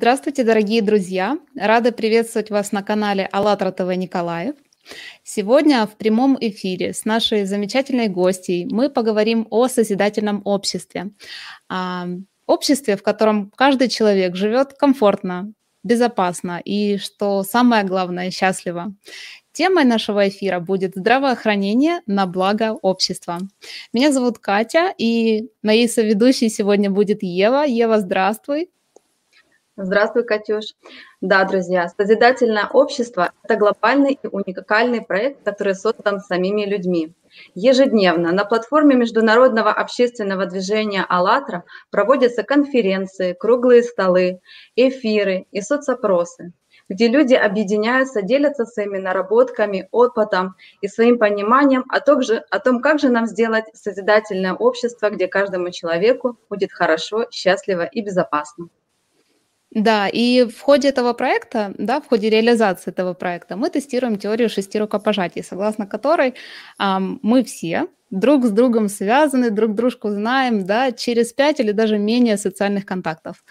Здравствуйте, дорогие друзья! Рада приветствовать вас на канале АЛЛАТРА ТВ Николаев. Сегодня в прямом эфире с нашей замечательной гостьей мы поговорим о созидательном обществе. А, обществе, в котором каждый человек живет комфортно, безопасно и, что самое главное, счастливо. Темой нашего эфира будет здравоохранение на благо общества. Меня зовут Катя, и моей соведущей сегодня будет Ева. Ева, здравствуй. Здравствуй, Катюш. Да, друзья, созидательное общество – это глобальный и уникальный проект, который создан самими людьми. Ежедневно на платформе международного общественного движения «АЛЛАТРА» проводятся конференции, круглые столы, эфиры и соцопросы, где люди объединяются, делятся своими наработками, опытом и своим пониманием о том, же, о том, как же нам сделать созидательное общество, где каждому человеку будет хорошо, счастливо и безопасно. Да, и в ходе этого проекта, да, в ходе реализации этого проекта мы тестируем теорию шести рукопожатий, согласно которой ам, мы все друг с другом связаны, друг дружку знаем, да, через пять или даже менее социальных контактов.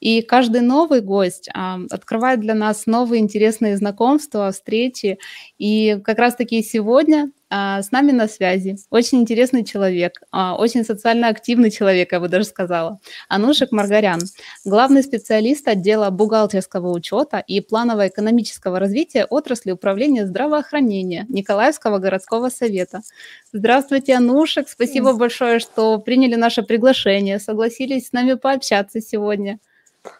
И каждый новый гость а, открывает для нас новые интересные знакомства, встречи. И как раз-таки сегодня а, с нами на связи очень интересный человек, а, очень социально активный человек, я бы даже сказала, Анушек Маргарян, главный специалист отдела бухгалтерского учета и планово-экономического развития отрасли управления здравоохранения Николаевского городского совета. Здравствуйте, Анушек, спасибо большое, что приняли наше приглашение, согласились с нами пообщаться сегодня.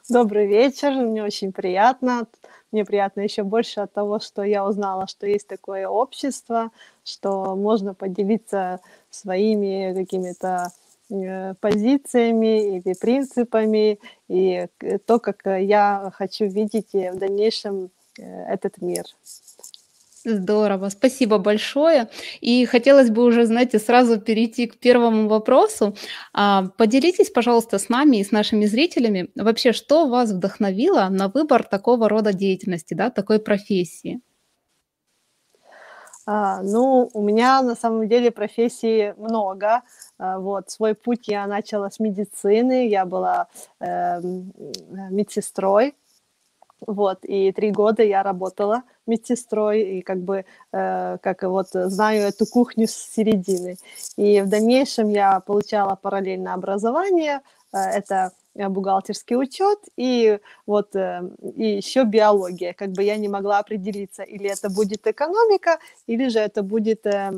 Добрый вечер, мне очень приятно. Мне приятно еще больше от того, что я узнала, что есть такое общество, что можно поделиться своими какими-то э, позициями или принципами, и то, как я хочу видеть в дальнейшем э, этот мир. Здорово, спасибо большое. И хотелось бы уже, знаете, сразу перейти к первому вопросу. А, поделитесь, пожалуйста, с нами и с нашими зрителями вообще, что вас вдохновило на выбор такого рода деятельности, да, такой профессии? А, ну, у меня на самом деле профессий много. А, вот, свой путь я начала с медицины, я была э, медсестрой, вот, и три года я работала медсестрой, и как бы, э, как вот знаю эту кухню с середины. И в дальнейшем я получала параллельное образование, э, это бухгалтерский учет и вот э, и еще биология. Как бы я не могла определиться, или это будет экономика, или же это будет э,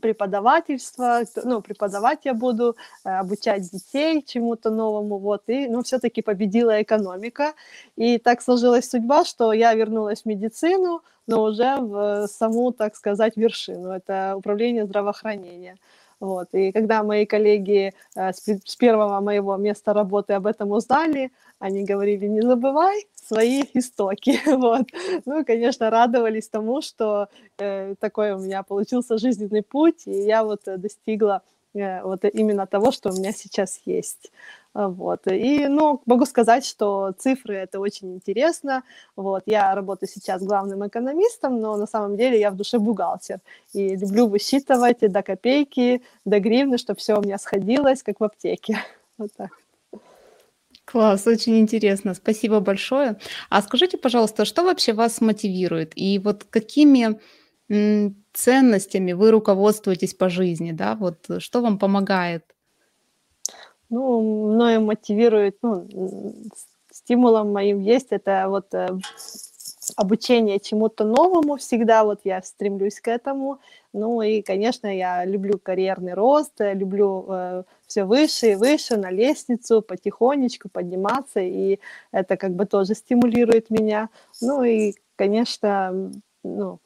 преподавательство, ну, преподавать я буду, э, обучать детей чему-то новому, вот, и, ну, все-таки победила экономика, и так сложилась судьба, что я вернулась в медицину, но уже в саму, так сказать, вершину, это управление здравоохранения. Вот. И когда мои коллеги э, с первого моего места работы об этом узнали, они говорили, не забывай свои истоки. Вот. Ну, конечно, радовались тому, что э, такой у меня получился жизненный путь, и я вот достигла э, вот именно того, что у меня сейчас есть. Вот. И, ну, могу сказать, что цифры — это очень интересно. Вот. Я работаю сейчас главным экономистом, но на самом деле я в душе бухгалтер. И люблю высчитывать до копейки, до гривны, чтобы все у меня сходилось, как в аптеке. Вот так. Класс, очень интересно. Спасибо большое. А скажите, пожалуйста, что вообще вас мотивирует? И вот какими ценностями вы руководствуетесь по жизни, да? Вот что вам помогает? Ну, мною мотивирует, ну, стимулом моим есть это вот э, обучение чему-то новому всегда, вот я стремлюсь к этому. Ну и, конечно, я люблю карьерный рост, э, люблю э, все выше и выше на лестницу, потихонечку подниматься, и это как бы тоже стимулирует меня. Ну и, конечно, ну,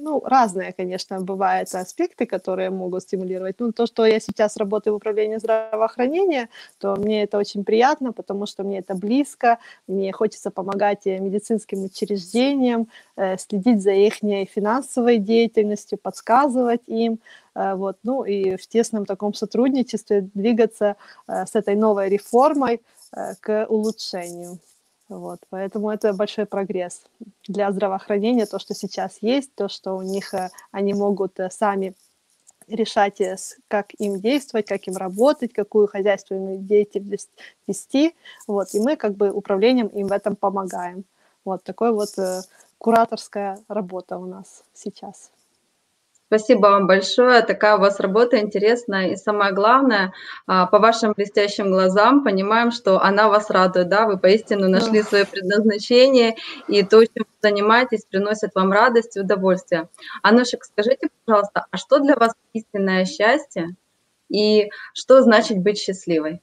ну, разные, конечно, бывают аспекты, которые могут стимулировать. Ну, то, что я сейчас работаю в управлении здравоохранения, то мне это очень приятно, потому что мне это близко, мне хочется помогать медицинским учреждениям, э, следить за их финансовой деятельностью, подсказывать им, э, вот, ну и в тесном таком сотрудничестве двигаться э, с этой новой реформой к улучшению. Вот, поэтому это большой прогресс для здравоохранения, то, что сейчас есть, то, что у них э, они могут э, сами решать, как им действовать, как им работать, какую хозяйственную деятельность вести, вот, и мы как бы управлением им в этом помогаем. Вот такой вот э, кураторская работа у нас сейчас. Спасибо вам большое. Такая у вас работа интересная. И самое главное, а, по вашим блестящим глазам понимаем, что она вас радует. Да? Вы поистину нашли свое предназначение, и то, чем вы занимаетесь, приносит вам радость и удовольствие. Анушек, скажите, пожалуйста, а что для вас истинное счастье? И что значит быть счастливой?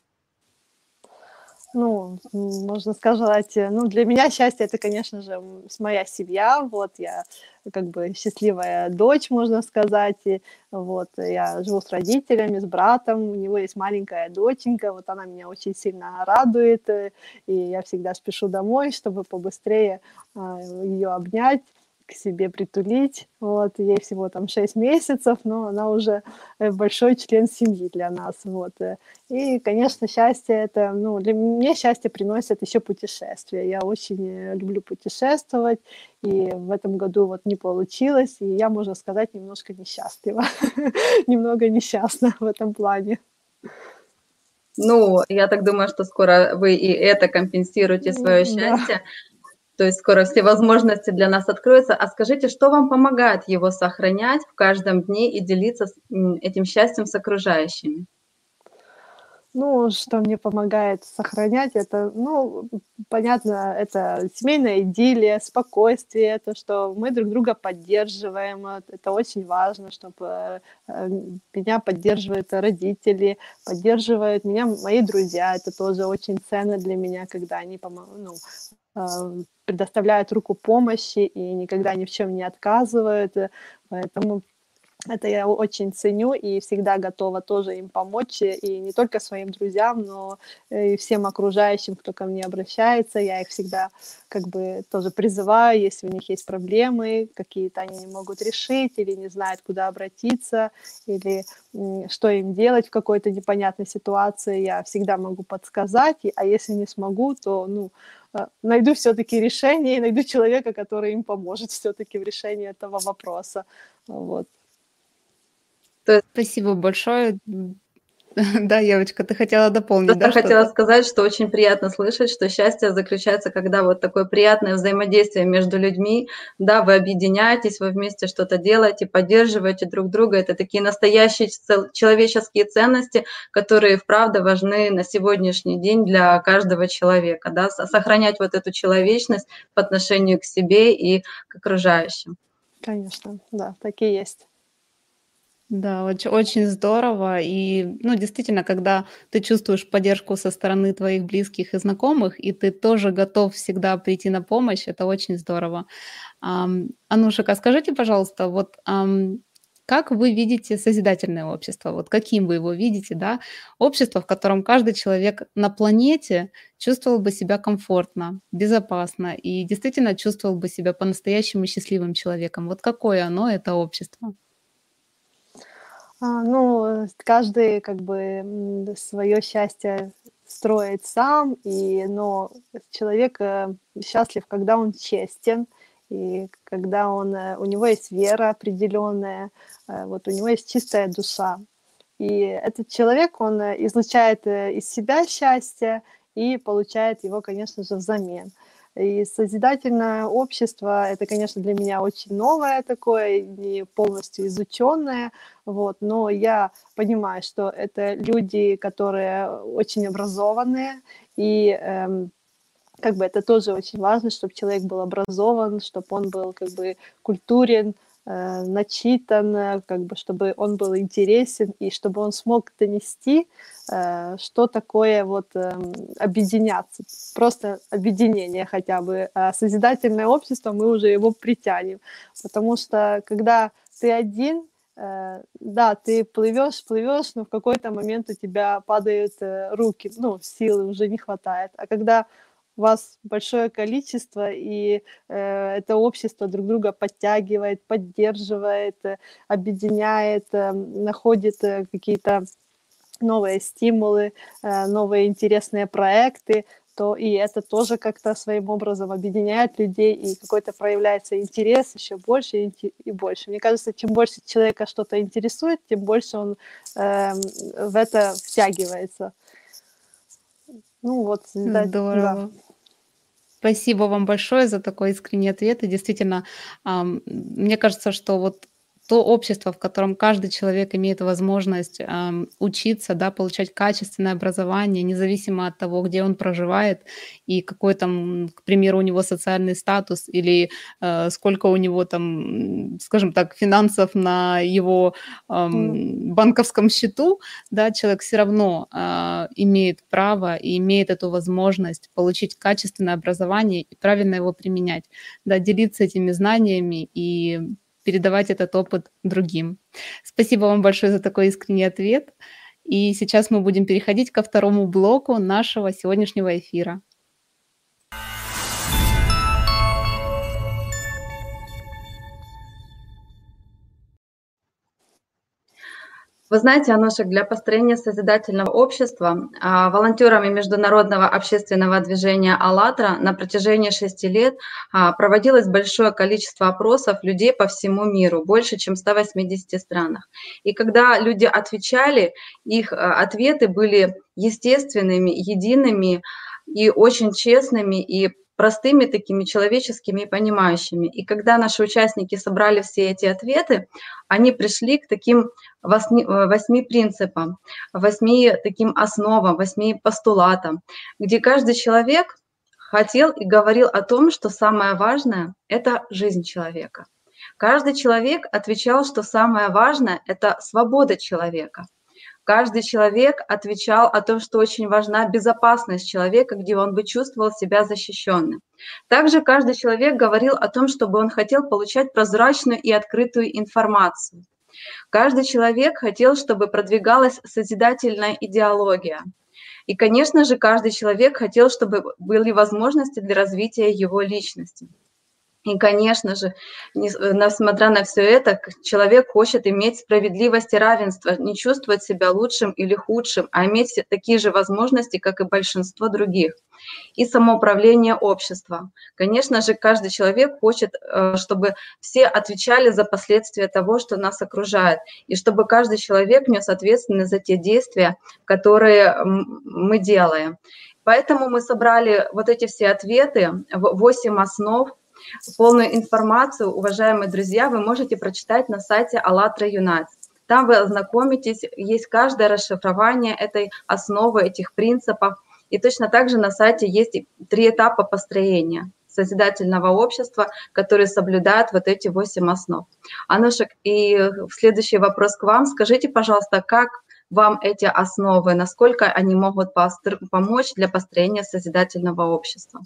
Ну, можно сказать, ну, для меня счастье это, конечно же, моя семья, вот, я как бы счастливая дочь, можно сказать, и, вот, я живу с родителями, с братом, у него есть маленькая доченька, вот она меня очень сильно радует, э, и я всегда спешу домой, чтобы побыстрее а, ее обнять, к себе притулить. Вот, ей всего там 6 месяцев, но она уже э, большой член семьи для нас. Вот. Э. И, конечно, счастье это, ну, для меня счастье приносит еще путешествия. Я очень э, люблю путешествовать, и в этом году вот не получилось, и я, можно сказать, немножко несчастлива, немного несчастна в этом плане. Ну, я так думаю, что скоро вы и это компенсируете свое счастье. Да. То есть скоро все возможности для нас откроются. А скажите, что вам помогает его сохранять в каждом дне и делиться этим счастьем с окружающими? Ну, что мне помогает сохранять, это, ну, понятно, это семейная идиллия, спокойствие, то, что мы друг друга поддерживаем, это очень важно, чтобы э, меня поддерживают родители, поддерживают меня мои друзья, это тоже очень ценно для меня, когда они ну, э, предоставляют руку помощи и никогда ни в чем не отказывают. Поэтому это я очень ценю и всегда готова тоже им помочь, и не только своим друзьям, но и всем окружающим, кто ко мне обращается. Я их всегда как бы тоже призываю, если у них есть проблемы, какие-то они не могут решить, или не знают, куда обратиться, или что им делать в какой-то непонятной ситуации, я всегда могу подсказать, а если не смогу, то, ну, а, найду все-таки решение и найду человека, который им поможет все-таки в решении этого вопроса. Вот. Спасибо большое. Да, Евочка, ты хотела дополнить, Просто да? хотела сказать, что очень приятно слышать, что счастье заключается, когда вот такое приятное взаимодействие между людьми, да, вы объединяетесь, вы вместе что-то делаете, поддерживаете друг друга. Это такие настоящие человеческие ценности, которые, вправду, важны на сегодняшний день для каждого человека, да, сохранять вот эту человечность по отношению к себе и к окружающим. Конечно, да, такие есть. Да, очень, очень здорово. И, ну, действительно, когда ты чувствуешь поддержку со стороны твоих близких и знакомых, и ты тоже готов всегда прийти на помощь, это очень здорово. Ам, Анушика, скажите, пожалуйста, вот ам, как вы видите созидательное общество? Вот каким вы его видите, да? Общество, в котором каждый человек на планете чувствовал бы себя комфортно, безопасно и действительно чувствовал бы себя по-настоящему счастливым человеком. Вот какое оно, это общество? А, ну, каждый как бы свое счастье строит сам, и, но человек э, счастлив, когда он честен, и когда он, э, у него есть вера определенная, э, вот у него есть чистая душа. И этот человек, он излучает из себя счастье и получает его, конечно же, взамен. И созидательное общество, это, конечно, для меня очень новое такое, не полностью изученное, вот, но я понимаю, что это люди, которые очень образованные, и эм, как бы это тоже очень важно, чтобы человек был образован, чтобы он был как бы культурен, э, начитан, как бы, чтобы он был интересен и чтобы он смог донести, э, что такое вот э, объединяться, просто объединение хотя бы. А созидательное общество мы уже его притянем, потому что когда ты один, э, да, ты плывешь, плывешь, но в какой-то момент у тебя падают э, руки, ну, силы уже не хватает. А когда вас большое количество, и э, это общество друг друга подтягивает, поддерживает, э, объединяет, э, находит э, какие-то новые стимулы, э, новые интересные проекты, то и это тоже как-то своим образом объединяет людей, и какой-то проявляется интерес еще больше и больше. Мне кажется, чем больше человека что-то интересует, тем больше он э, в это втягивается. Ну вот, Здорово. Да. Спасибо вам большое за такой искренний ответ. И действительно, мне кажется, что вот то общество, в котором каждый человек имеет возможность э, учиться, да, получать качественное образование, независимо от того, где он проживает и какой там, к примеру, у него социальный статус или э, сколько у него там, скажем так, финансов на его э, банковском счету, да, человек все равно э, имеет право и имеет эту возможность получить качественное образование и правильно его применять, да, делиться этими знаниями и передавать этот опыт другим. Спасибо вам большое за такой искренний ответ. И сейчас мы будем переходить ко второму блоку нашего сегодняшнего эфира. Вы знаете, Анушек, для построения созидательного общества а, волонтерами Международного общественного движения «АЛЛАТРА» на протяжении шести лет а, проводилось большое количество опросов людей по всему миру, больше, чем в 180 странах. И когда люди отвечали, их а, ответы были естественными, едиными и очень честными, и простыми такими человеческими и понимающими. И когда наши участники собрали все эти ответы, они пришли к таким восьми, э, восьми принципам, восьми таким основам, восьми постулатам, где каждый человек хотел и говорил о том, что самое важное – это жизнь человека. Каждый человек отвечал, что самое важное – это свобода человека. Каждый человек отвечал о том, что очень важна безопасность человека, где он бы чувствовал себя защищенным. Также каждый человек говорил о том, чтобы он хотел получать прозрачную и открытую информацию. Каждый человек хотел, чтобы продвигалась созидательная идеология. И, конечно же, каждый человек хотел, чтобы были возможности для развития его личности. И, конечно же, несмотря на все это, человек хочет иметь справедливость и равенство, не чувствовать себя лучшим или худшим, а иметь такие же возможности, как и большинство других. И самоуправление общества. Конечно же, каждый человек хочет, э, чтобы все отвечали за последствия того, что нас окружает, и чтобы каждый человек нес ответственность за те действия, которые мы делаем. Поэтому мы собрали вот эти все ответы, 8 основ, Полную информацию, уважаемые друзья, вы можете прочитать на сайте АЛЛАТРА Юнайтс. Там вы ознакомитесь, есть каждое расшифрование этой основы, этих принципов. И точно так же на сайте есть три этапа построения созидательного общества, которые соблюдают вот эти восемь основ. Анушек, и следующий вопрос к вам. Скажите, пожалуйста, как вам эти основы, насколько они могут помочь для построения созидательного общества?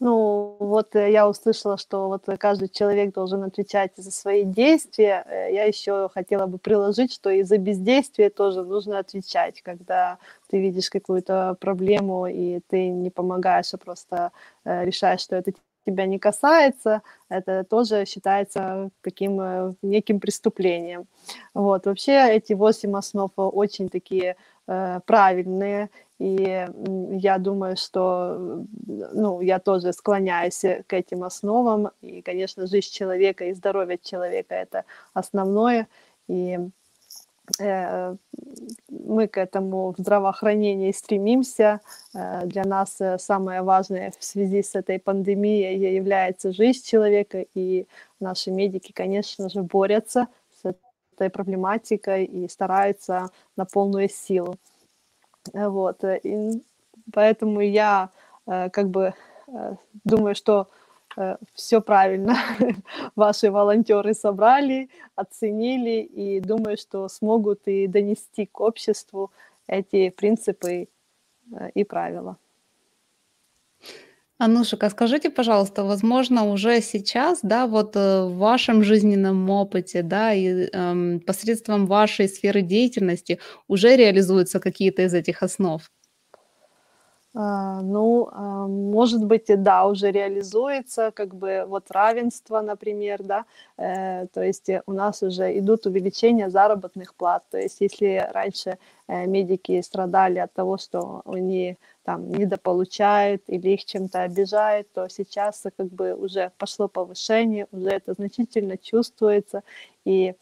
Ну, вот э, я услышала, что вот каждый человек должен отвечать за свои действия. Э, я еще хотела бы приложить, что и за бездействие тоже нужно отвечать, когда ты видишь какую-то проблему, и ты не помогаешь, а просто э, решаешь, что это тебя не касается, это тоже считается таким неким преступлением. Вот. Вообще эти восемь основ очень такие правильные, и я думаю, что ну, я тоже склоняюсь к этим основам. И, конечно, жизнь человека и здоровье человека – это основное. И э, мы к этому в здравоохранении стремимся. Э, для нас э, самое важное в связи с этой пандемией является жизнь человека. И наши медики, конечно же, борются этой проблематикой и стараются на полную силу. Вот. Э, и поэтому я э, как бы э, думаю, что все правильно ваши волонтеры собрали, оценили и думаю, что смогут и донести к обществу эти принципы и правила. Анушек, а скажите, пожалуйста, возможно, уже сейчас, да, вот в вашем жизненном опыте, да, и эм, посредством вашей сферы деятельности уже реализуются какие-то из этих основ? А, ну, а, может быть, и да, уже реализуется, как бы вот равенство, например, да, э, то есть э, у нас уже идут увеличения заработных плат, то есть если раньше э, медики страдали от того, что они там недополучают или их чем-то обижают, то сейчас как бы уже пошло повышение, уже это значительно чувствуется, и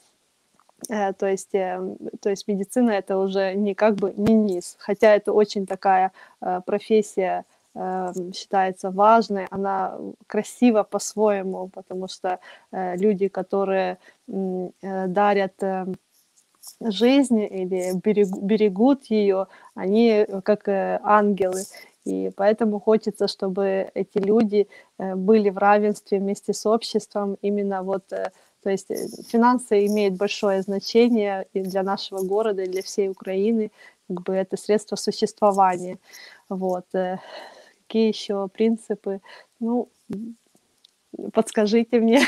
то есть, эм, то есть медицина это уже не как бы не низ, хотя это очень такая э, профессия эм, считается важной, она красива по-своему, потому что э, люди, которые дарят эм, жизнь или берегут ее, они как ангелы. И поэтому хочется, чтобы эти люди были в равенстве вместе с обществом, именно вот то есть э, финансы имеют большое значение и для нашего города, и для всей Украины. Как бы это средство существования. Вот. Э, какие еще принципы? Ну, подскажите мне.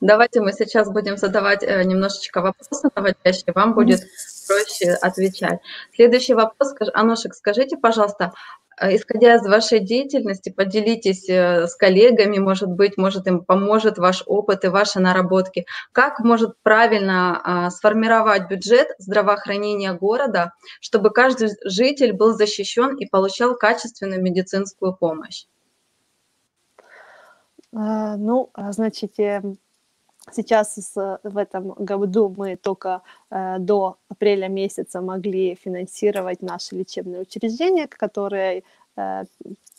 Давайте мы сейчас будем задавать э, немножечко вопросы наводящие, вам будет проще отвечать. Следующий вопрос, Анушек, скажите, пожалуйста, исходя из вашей деятельности, поделитесь э, с коллегами, может быть, может им поможет ваш опыт и ваши наработки. Как может правильно а, сформировать бюджет здравоохранения города, чтобы каждый житель был защищен и получал качественную медицинскую помощь? А, ну, значит, Сейчас в этом году мы только э, до апреля месяца могли финансировать наши лечебные учреждения, которые э,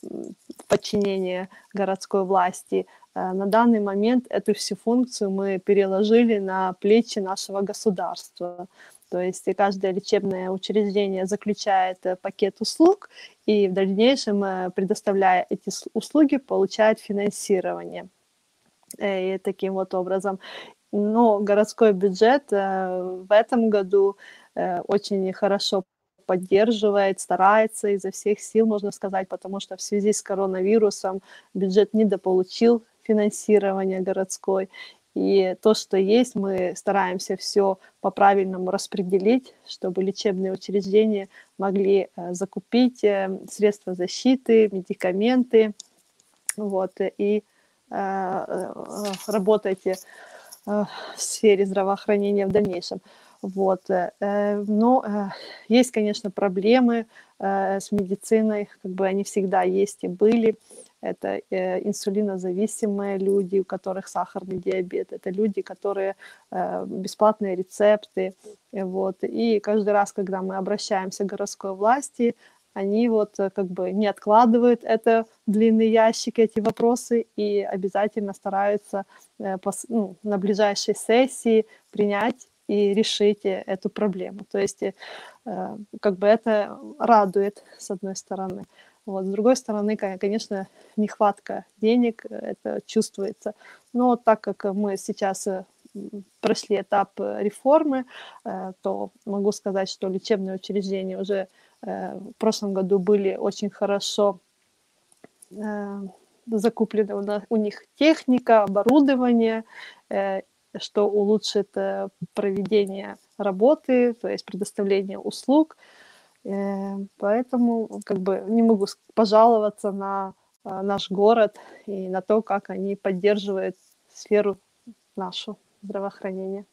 в подчинении городской власти. Э, на данный момент эту всю функцию мы переложили на плечи нашего государства. То есть каждое лечебное учреждение заключает пакет услуг и в дальнейшем, предоставляя эти услуги, получает финансирование. Э, и таким вот образом. Но городской бюджет э, в этом году э, очень хорошо поддерживает, старается изо всех сил, можно сказать, потому что в связи с коронавирусом бюджет недополучил финансирование городской. И то, что есть, мы стараемся все по-правильному распределить, чтобы лечебные учреждения могли закупить средства защиты, медикаменты. Вот, и Э, э, работаете э, в сфере здравоохранения в дальнейшем. Вот. Но есть, конечно, проблемы с медициной, как бы они всегда есть и были. Это инсулинозависимые люди, у которых сахарный диабет, это люди, которые бесплатные рецепты. Вот. И каждый раз, когда мы обращаемся к городской власти, они вот э, как бы не откладывают это в длинный ящик, эти вопросы, и обязательно стараются э, ну, на ближайшей сессии принять и решить э, эту проблему. То есть как бы это радует, с одной стороны. Вот. С другой стороны, конечно, нехватка денег, это чувствуется. Но так как мы сейчас прошли этап реформы, то могу сказать, что лечебные учреждения уже в прошлом году были очень хорошо э, закуплена у них техника, оборудование, э, что улучшит проведение работы, то есть предоставление услуг. Поэтому как бы не могу пожаловаться на наш город и на то, как они поддерживают сферу нашу здравоохранения.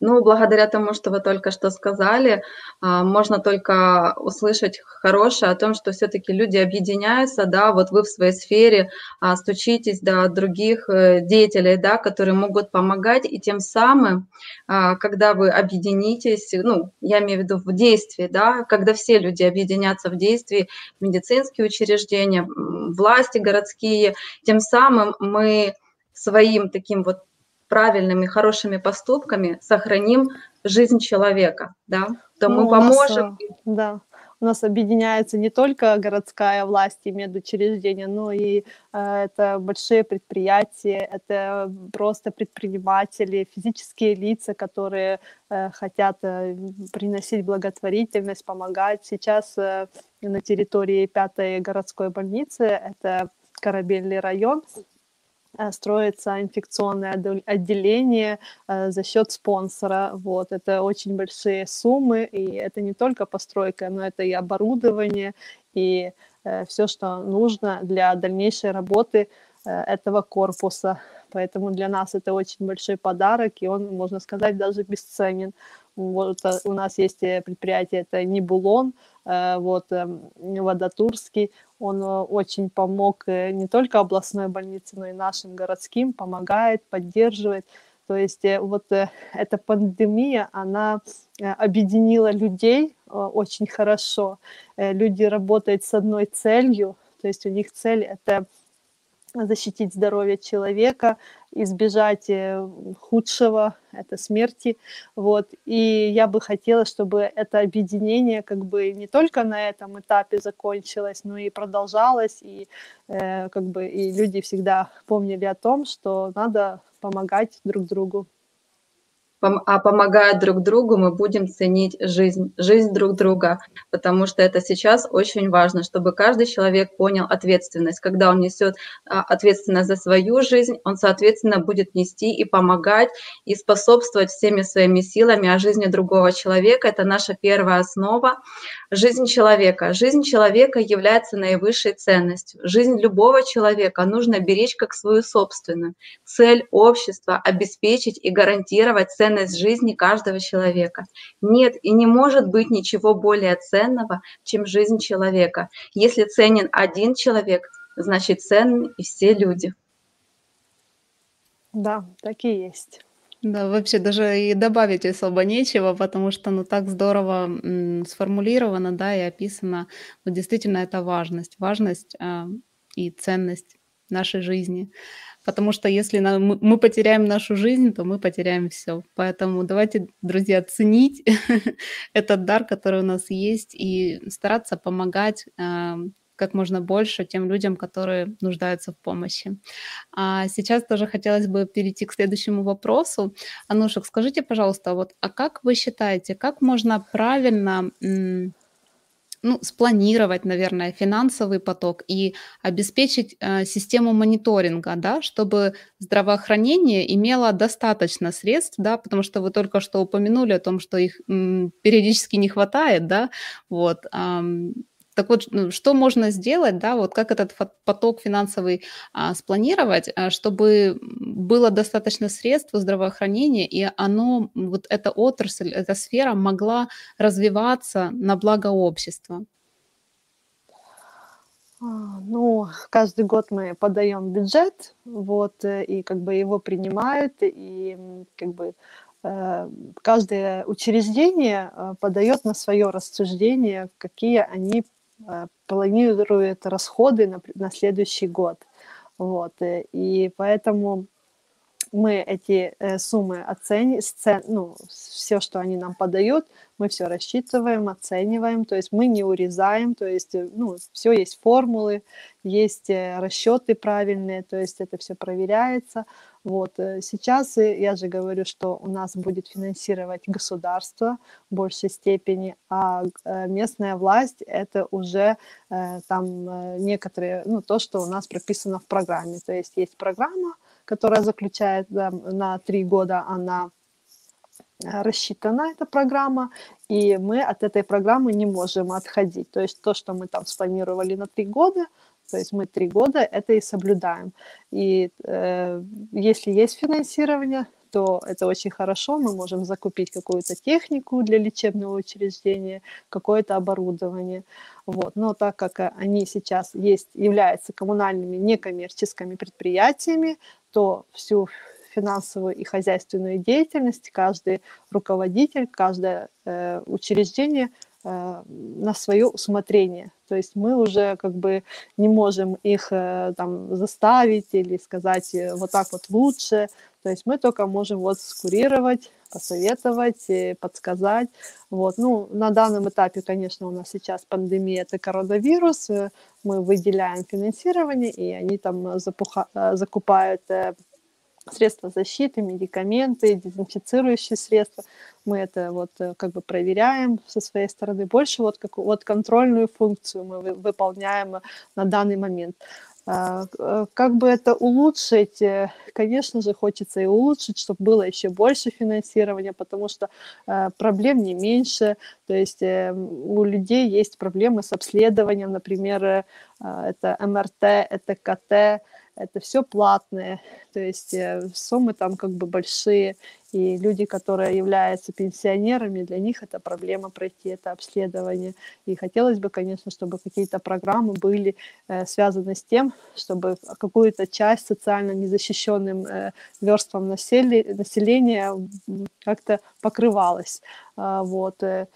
Ну, благодаря тому, что вы только что сказали, а, можно только услышать хорошее о том, что все-таки люди объединяются, да, вот вы в своей сфере а, стучитесь до других э, деятелей, да, которые могут помогать, и тем самым, а, когда вы объединитесь, ну, я имею в виду в действии, да, когда все люди объединятся в действии, медицинские учреждения, власти городские, тем самым мы своим таким вот правильными, хорошими поступками сохраним жизнь человека, да, то ну, мы поможем. Нас, да, у нас объединяется не только городская власть и медучреждения, но и э, это большие предприятия, это просто предприниматели, физические лица, которые э, хотят э, приносить благотворительность, помогать. Сейчас э, на территории пятой городской больницы, это Корабельный район, Э, строится инфекционное отделение э, за счет спонсора. Вот. Это очень большие суммы, и это не только постройка, но это и оборудование, и э, все, что нужно для дальнейшей работы э, этого корпуса. Поэтому для нас это очень большой подарок, и он, можно сказать, даже бесценен. Вот э, у нас есть э, предприятие, это Нибулон, э, вот Водотурский, он очень помог не только областной больнице, но и нашим городским, помогает, поддерживает. То есть вот эта пандемия, она объединила людей очень хорошо. Люди работают с одной целью, то есть у них цель это защитить здоровье человека, избежать э, худшего, это смерти, вот. И я бы хотела, чтобы это объединение как бы не только на этом этапе закончилось, но и продолжалось, и э, как бы и люди всегда помнили о том, что надо помогать друг другу а помогая друг другу, мы будем ценить жизнь, жизнь друг друга, потому что это сейчас очень важно, чтобы каждый человек понял ответственность. Когда он несет а, ответственность за свою жизнь, он, соответственно, будет нести и помогать, и способствовать всеми своими силами о жизни другого человека. Это наша первая основа. Жизнь человека. Жизнь человека является наивысшей ценностью. Жизнь любого человека нужно беречь как свою собственную. Цель общества – обеспечить и гарантировать ценность ценность жизни каждого человека. Нет и не может быть ничего более ценного, чем жизнь человека. Если ценен один человек, значит ценны и все люди. Да, так и есть. Да, вообще даже и добавить особо нечего, потому что ну так здорово м, сформулировано, да, и описано. Вот действительно это важность, важность э, и ценность нашей жизни потому что если нам, мы потеряем нашу жизнь, то мы потеряем все. Поэтому давайте, друзья, ценить этот дар, который у нас есть, и стараться помогать э, как можно больше тем людям, которые нуждаются в помощи. А сейчас тоже хотелось бы перейти к следующему вопросу. Анушек, скажите, пожалуйста, вот, а как вы считаете, как можно правильно ну, спланировать, наверное, финансовый поток и обеспечить э, систему мониторинга, да, чтобы здравоохранение имело достаточно средств, да, потому что вы только что упомянули о том, что их м, периодически не хватает, да, вот. Эм, так вот, ну, что можно сделать, да, вот как этот поток финансовый а, спланировать, а, чтобы было достаточно средств здравоохранения, и оно, вот эта отрасль, эта сфера могла развиваться на благо общества? А, ну, каждый год мы подаем бюджет, вот, э, и как бы его принимают, и как бы э, каждое учреждение э, подает на свое рассуждение, какие они планирует расходы на, на следующий год. Вот. Э, и поэтому мы эти э, суммы оценим, ну, все, что они нам подают, мы все рассчитываем, оцениваем, то есть мы не урезаем, то есть, ну, все есть формулы, есть расчеты правильные, то есть это все проверяется, вот. Э, сейчас я же говорю, что у нас будет финансировать государство в большей степени, а э, местная власть это уже э, там некоторые, ну, то, что у нас прописано в программе. То есть есть программа, которая заключает да, на три года, она рассчитана эта программа, и мы от этой программы не можем отходить. То есть то, что мы там спланировали на три года, то есть мы три года это и соблюдаем. И э, если есть финансирование, то это очень хорошо. Мы можем закупить какую-то технику для лечебного учреждения, какое-то оборудование. Вот. Но так как они сейчас есть, являются коммунальными некоммерческими предприятиями, то всю финансовую и хозяйственную деятельность каждый руководитель, каждое э, учреждение – Э, на свое усмотрение. То есть мы уже как бы не можем их э, там заставить или сказать э, вот так вот лучше. То есть мы только можем вот скурировать, посоветовать, подсказать. Вот. Ну, на данном этапе, конечно, у нас сейчас пандемия, это коронавирус, мы выделяем финансирование, и они там запуха- закупают средства защиты, медикаменты, дезинфицирующие средства. Мы это вот э, как бы проверяем со своей стороны. Больше вот, как, вот контрольную функцию мы выполняем на данный момент. А, э, как бы это улучшить? Э, конечно же, хочется и улучшить, чтобы было еще больше финансирования, потому что э, проблем не меньше. То есть у людей есть проблемы с обследованием, например, это МРТ, это КТ, это все платное, то есть э, суммы там как бы большие, и люди, которые являются пенсионерами, для них это проблема пройти это обследование. И хотелось бы, конечно, чтобы какие-то программы были э, связаны с тем, чтобы какую-то часть социально незащищенным э, верствам населения как-то покрывалась. Э, вот. Э,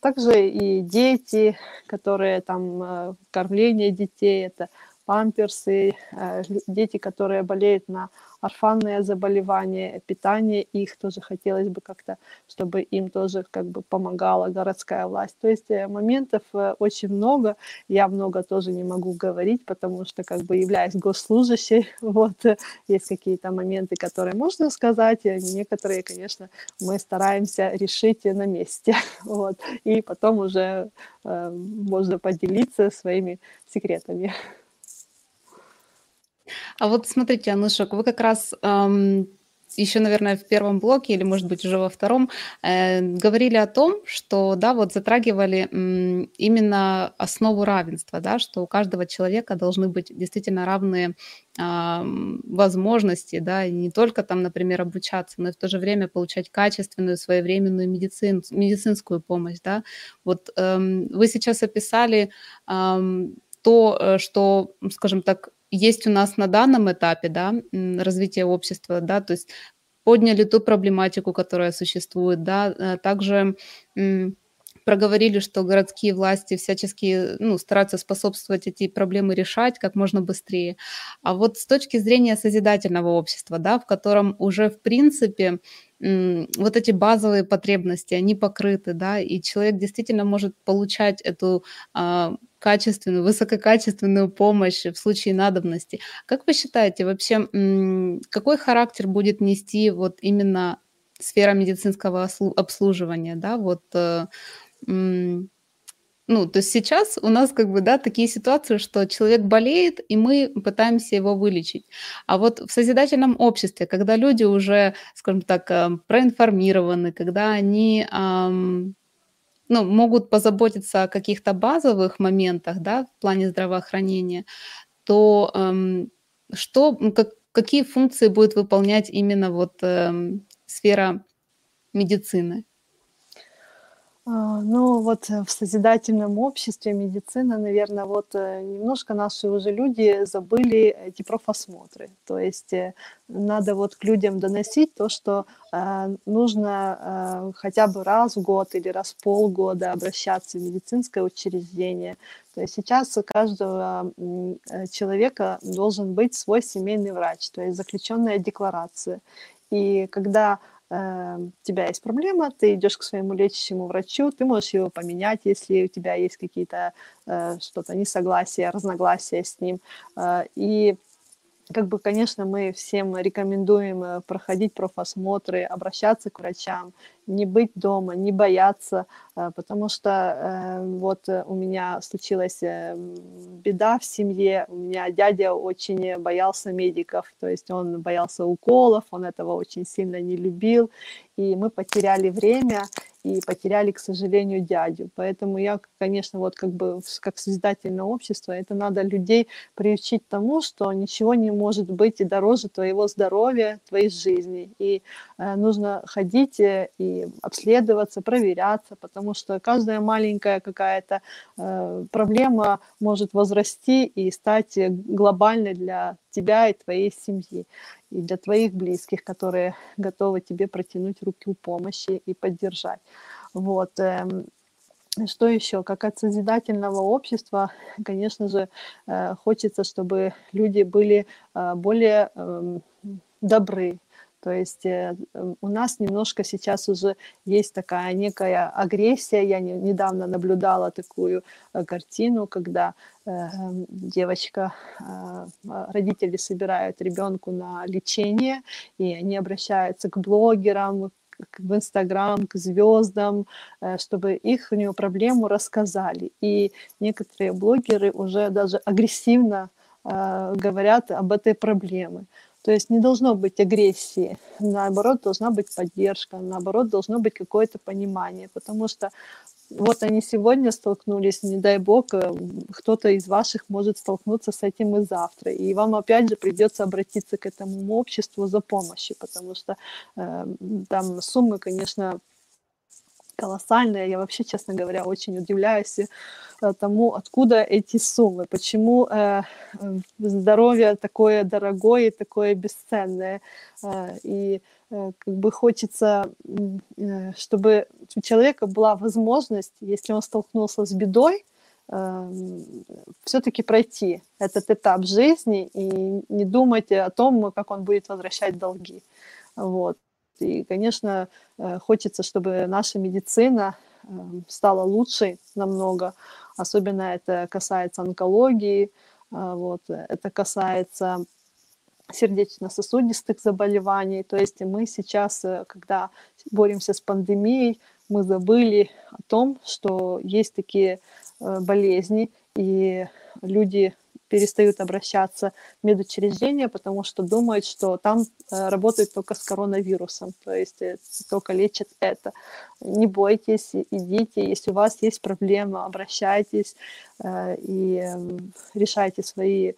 также и дети, которые там, кормление детей, это памперсы, э, дети, которые болеют на орфанные заболевания, питание их тоже хотелось бы как-то, чтобы им тоже как бы помогала городская власть. То есть э, моментов э, очень много, я много тоже не могу говорить, потому что как бы являюсь госслужащей, вот, есть какие-то моменты, которые можно сказать, некоторые, конечно, мы стараемся решить на месте, вот, и потом уже э, можно поделиться своими секретами. А вот смотрите, Анушек, вы как раз эм, еще, наверное, в первом блоке или, может быть, уже во втором э, говорили о том, что, да, вот затрагивали м, именно основу равенства, да, что у каждого человека должны быть действительно равные э, возможности, да, и не только там, например, обучаться, но и в то же время получать качественную, своевременную медицин, медицинскую помощь, да. Вот э, вы сейчас описали э, то, э, что, скажем так, есть у нас на данном этапе да, развития общества, да, то есть подняли ту проблематику, которая существует, да, э, также проговорили, что городские власти всячески ну, стараются способствовать эти проблемы решать как можно быстрее. А вот с точки зрения созидательного общества, да, в котором уже в принципе вот эти базовые потребности, они покрыты, да, и человек действительно может получать эту а, качественную, высококачественную помощь в случае надобности. Как вы считаете, вообще, какой характер будет нести вот именно сфера медицинского обслуживания, да, вот, э, ну, то есть сейчас у нас как бы, да, такие ситуации, что человек болеет, и мы пытаемся его вылечить. А вот в созидательном обществе, когда люди уже, скажем так, э, проинформированы, когда они ну, могут позаботиться о каких-то базовых моментах, да, в плане здравоохранения, то эм, что, как, какие функции будет выполнять именно вот эм, сфера медицины? А, ну, вот э, в созидательном обществе медицина, наверное, вот э, немножко наши уже люди забыли эти профосмотры. То есть э, надо вот к людям доносить то, что э, нужно э, хотя бы раз в год или раз в полгода обращаться в медицинское учреждение. То есть сейчас у каждого человека должен быть свой семейный врач, то есть заключенная декларация. И когда у тебя есть проблема, ты идешь к своему лечащему врачу, ты можешь его поменять, если у тебя есть какие-то э, что-то несогласия, разногласия с ним. Э, и как бы, конечно, мы всем рекомендуем проходить профосмотры, обращаться к врачам, не быть дома, не бояться, потому что вот у меня случилась беда в семье, у меня дядя очень боялся медиков, то есть он боялся уколов, он этого очень сильно не любил, и мы потеряли время и потеряли, к сожалению, дядю. Поэтому я, конечно, вот как бы как созидательное общество, это надо людей приучить тому, что ничего не может быть и дороже твоего здоровья, твоей жизни. И э, нужно ходить э, и обследоваться, проверяться, потому что каждая маленькая какая-то э, проблема может возрасти и стать глобальной для тебя и твоей семьи и для твоих близких, которые готовы тебе протянуть руку помощи и поддержать. Вот. Эм, что еще? Как от созидательного общества, конечно же, э, хочется, чтобы люди были э, более эм, добры, то есть э, у нас немножко сейчас уже есть такая некая агрессия. Я не, недавно наблюдала такую э, картину, когда э, девочка, э, родители собирают ребенку на лечение, и они обращаются к блогерам, в Инстаграм, к звездам, чтобы их проблему рассказали. И некоторые блогеры уже даже агрессивно э, говорят об этой проблеме. То есть не должно быть агрессии, наоборот, должна быть поддержка, наоборот, должно быть какое-то понимание, потому что вот они сегодня столкнулись, не дай бог, э, кто-то из ваших может столкнуться с этим и завтра. И вам опять же придется обратиться к этому обществу за помощью, потому что э, там суммы, конечно, колоссальные. Я вообще, честно говоря, очень удивляюсь э, тому, откуда эти суммы, почему э, здоровье такое дорогое, такое бесценное. Э, и э, как бы хочется, э, чтобы у человека была возможность, если он столкнулся с бедой, э, все-таки пройти этот этап жизни и не думать о том, как он будет возвращать долги. Вот. И, конечно, э, хочется, чтобы наша медицина эм, стала лучше намного. Особенно это касается онкологии, э, вот, это касается сердечно-сосудистых заболеваний. То есть мы сейчас, э, когда боремся с пандемией, мы забыли о том, что есть такие болезни, и люди перестают обращаться в медучреждения, потому что думают, что там э, работают только с коронавирусом, то есть э, только лечат это. Не бойтесь, идите, если у вас есть проблема, обращайтесь э, и решайте свои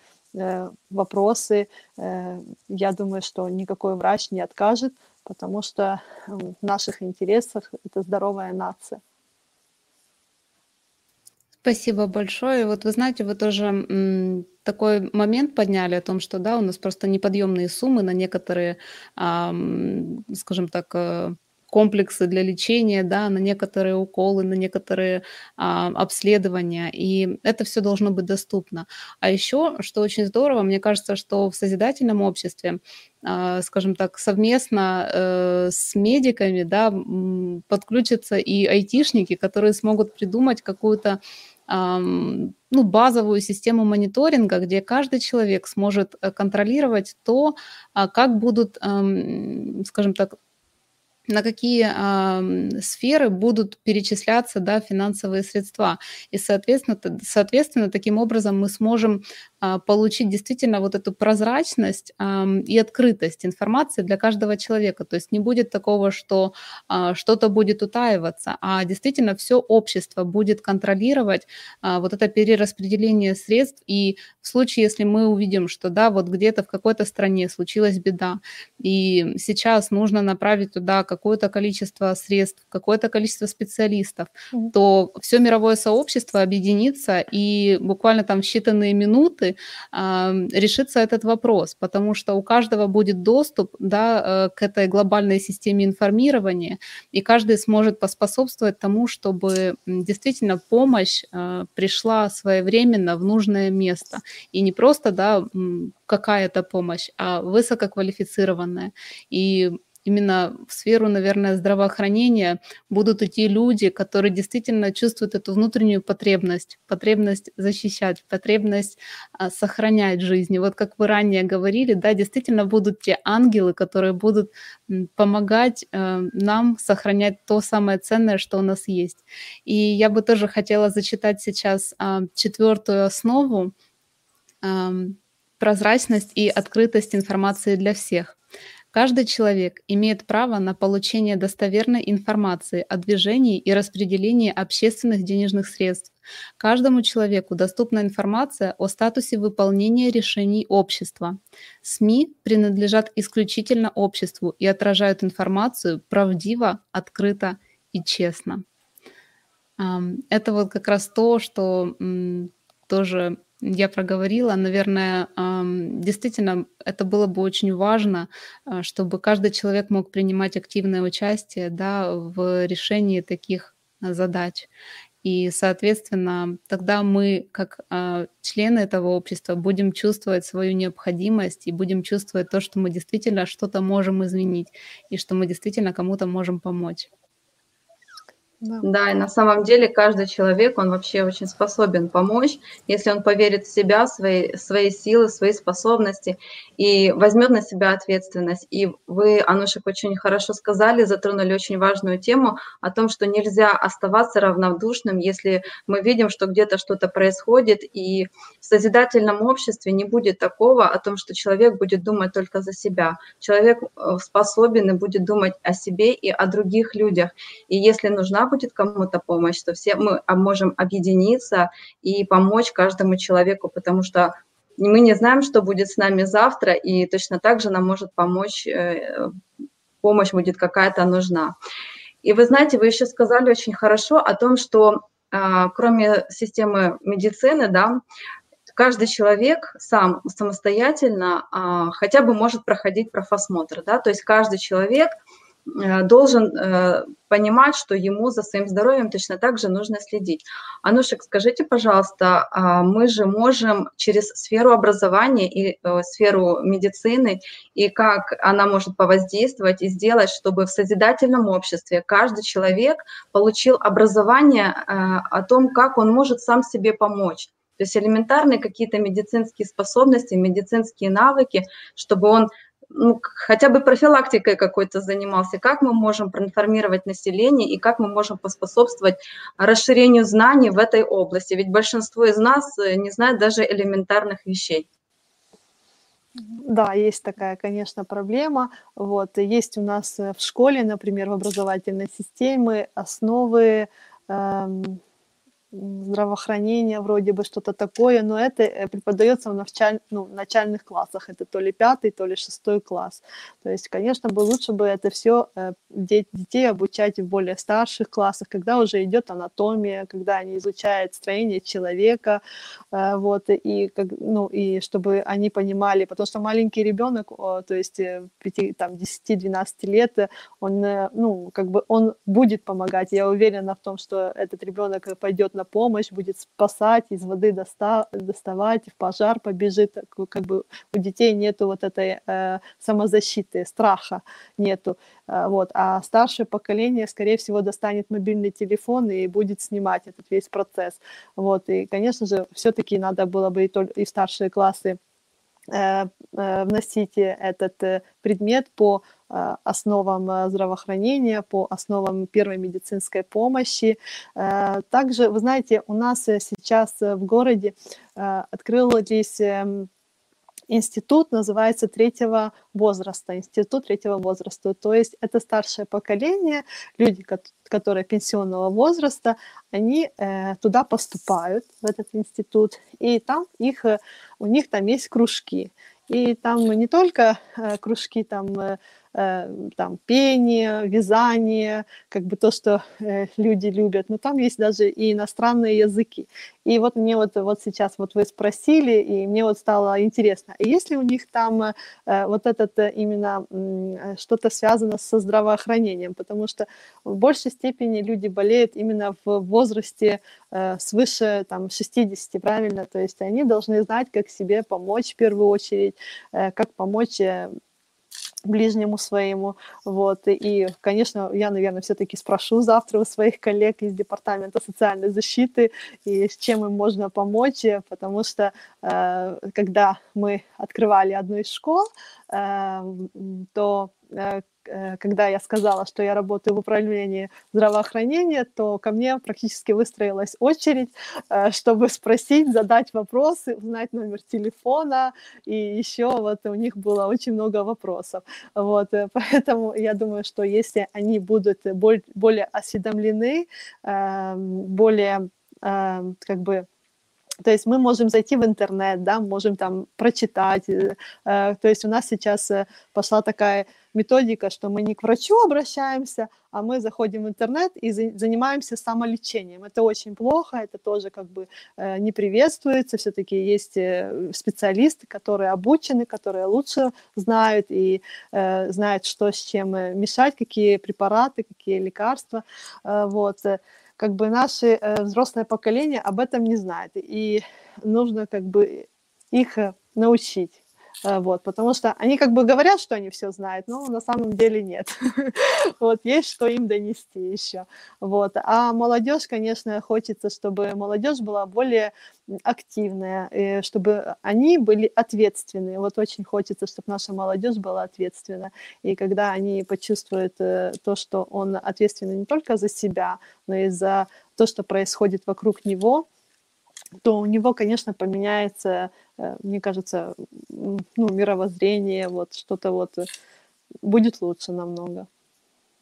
вопросы. Я думаю, что никакой врач не откажет, потому что в наших интересах это здоровая нация. Спасибо большое. Вот вы знаете, вы тоже такой момент подняли о том, что да, у нас просто неподъемные суммы на некоторые, скажем так, э, комплексы для лечения, да, на некоторые уколы, на некоторые а, обследования, и это все должно быть доступно. А еще, что очень здорово, мне кажется, что в созидательном обществе, а, скажем так, совместно э, с медиками, да, подключатся и айтишники, которые смогут придумать какую-то ну, базовую систему мониторинга, где каждый человек сможет э, контролировать то, а, как будут, скажем так, на какие э, сферы будут перечисляться да, финансовые средства. И, соответственно, соответственно, таким образом мы сможем получить действительно вот эту прозрачность и открытость информации для каждого человека. То есть не будет такого, что э, что-то будет утаиваться, а действительно все общество будет контролировать э, вот это перераспределение средств. И в случае, если мы увидим, что да, вот где-то в какой-то стране случилась беда, и сейчас нужно направить туда какое-то количество средств, какое-то количество специалистов, mm-hmm. то все мировое сообщество объединится и буквально там в считанные минуты э, решится этот вопрос, потому что у каждого будет доступ да, э, к этой глобальной системе информирования, и каждый сможет поспособствовать тому, чтобы действительно помощь э, пришла своевременно в нужное место. И не просто да, какая-то помощь, а высококвалифицированная. И именно в сферу, наверное, здравоохранения будут идти люди, которые действительно чувствуют эту внутреннюю потребность, потребность защищать, потребность а, сохранять жизни. Вот как вы ранее говорили, да, действительно будут те ангелы, которые будут помогать э, нам сохранять то самое ценное, что у нас есть. И я бы тоже хотела зачитать сейчас э, четвертую основу прозрачность и открытость информации для всех. Каждый человек имеет право на получение достоверной информации о движении и распределении общественных денежных средств. Каждому человеку доступна информация о статусе выполнения решений общества. СМИ принадлежат исключительно обществу и отражают информацию правдиво, открыто и честно. Это вот как раз то, что тоже я проговорила. Наверное, действительно, это было бы очень важно, а, чтобы каждый человек мог принимать активное участие да, в решении таких а, задач. И, соответственно, тогда мы, как э, члены этого общества, будем чувствовать свою необходимость и будем чувствовать то, что мы действительно что-то можем изменить и что мы действительно кому-то можем помочь. Да. да, и на самом деле каждый человек, он вообще очень способен помочь, если он поверит в себя, свои, свои силы, свои способности и возьмет на себя ответственность. И вы, Анушек, очень хорошо сказали, затронули очень важную тему о том, что нельзя оставаться равнодушным, если мы видим, что где-то что-то происходит, и в созидательном обществе не будет такого о том, что человек будет думать только за себя. Человек э, способен и будет думать о себе и о других людях. И если нужна будет кому-то помощь, то все мы можем объединиться и помочь каждому человеку, потому что мы не знаем, что будет с нами завтра, и точно так же нам может помочь, э, помощь будет какая-то нужна. И вы знаете, вы еще сказали очень хорошо о том, что а, кроме системы медицины, да, каждый человек сам самостоятельно а, хотя бы может проходить профосмотр, да, то есть каждый человек – должен э, понимать, что ему за своим здоровьем точно так же нужно следить. Анушек, скажите, пожалуйста, а мы же можем через сферу образования и э, сферу медицины, и как она может повоздействовать и сделать, чтобы в созидательном обществе каждый человек получил образование о том, как он может сам себе помочь. То есть элементарные какие-то медицинские способности, медицинские навыки, чтобы он ну, хотя бы профилактикой какой-то занимался, как мы можем проинформировать население и как мы можем поспособствовать расширению знаний в этой области. Ведь большинство из нас э, не знает даже элементарных вещей. Да, есть такая, конечно, проблема. Вот, есть у нас э, в школе, например, в образовательной системе основы эм, здравоохранения, вроде бы что-то такое, но это э, преподается в началь, ну, начальных классах, это то ли пятый, то ли шестой класс. То есть, конечно, бы лучше бы это все э, детей обучать в более старших классах, когда уже идет анатомия, когда они изучают строение человека, э, вот, и, как, ну, и чтобы они понимали, потому что маленький ребенок, то есть 5, там, 10-12 лет, он, ну, как бы он будет помогать, я уверена в том, что этот ребенок пойдет на помощь, будет спасать, из воды доста доставать, в пожар побежит. Как бы у детей нету вот этой э, самозащиты, страха нету. Э, вот. А старшее поколение, скорее всего, достанет мобильный телефон и будет снимать этот весь процесс. Вот. И, конечно же, все-таки надо было бы и, и в старшие классы э, э, вносить этот предмет по Э, основам э, здравоохранения, по основам первой медицинской помощи. Э, также, вы знаете, у нас сейчас в городе открылись эм, институт называется третьего возраста, институт третьего возраста. То есть это старшее поколение, люди, которые пенсионного возраста, они э, туда поступают, в этот институт, и там их, у них там есть кружки. И там не только э, кружки там э, Э, там пение, вязание, как бы то, что э, люди любят, но там есть даже и иностранные языки. И вот мне вот, вот сейчас вот вы спросили, и мне вот стало интересно, а есть ли у них там э, вот этот именно что-то связано со здравоохранением, потому что в большей степени люди болеют именно в возрасте свыше там 60, правильно, то есть они должны знать, как себе помочь в первую очередь, как помочь ближнему своему, вот, и, конечно, я, наверное, все-таки спрошу завтра у своих коллег из Департамента социальной защиты, и с чем им можно помочь, потому что, э, когда мы открывали одну из школ, э, то э, Э, когда я сказала, что я работаю в управлении здравоохранения, то ко мне практически выстроилась очередь, э, чтобы спросить, задать вопросы, узнать номер телефона, и еще вот у них было очень много вопросов. Вот, э, поэтому я думаю, что если они будут более осведомлены, более как бы то есть мы можем зайти в интернет, да, можем там прочитать. Э, то есть у нас сейчас э, пошла такая методика, что мы не к врачу обращаемся, а мы заходим в интернет и занимаемся самолечением. Это очень плохо, это тоже как бы э, не приветствуется. Все-таки есть специалисты, которые обучены, которые лучше знают и знают, что с чем мешать, какие препараты, какие лекарства. Вот как бы наше э, взрослое поколение об этом не знает, и нужно как бы их э, научить. Э, вот, потому что они как бы говорят, что они все знают, но на самом деле нет. Вот, есть что им донести еще. Вот, а молодежь, конечно, хочется, чтобы молодежь была более активная, и чтобы они были ответственные. Вот очень хочется, чтобы наша молодежь была ответственна. И когда они почувствуют э, то, что он ответственный не только за себя, но и за то, что происходит вокруг него, то у него, конечно, поменяется, э, мне кажется, ну, мировоззрение, вот что-то вот э, будет лучше намного.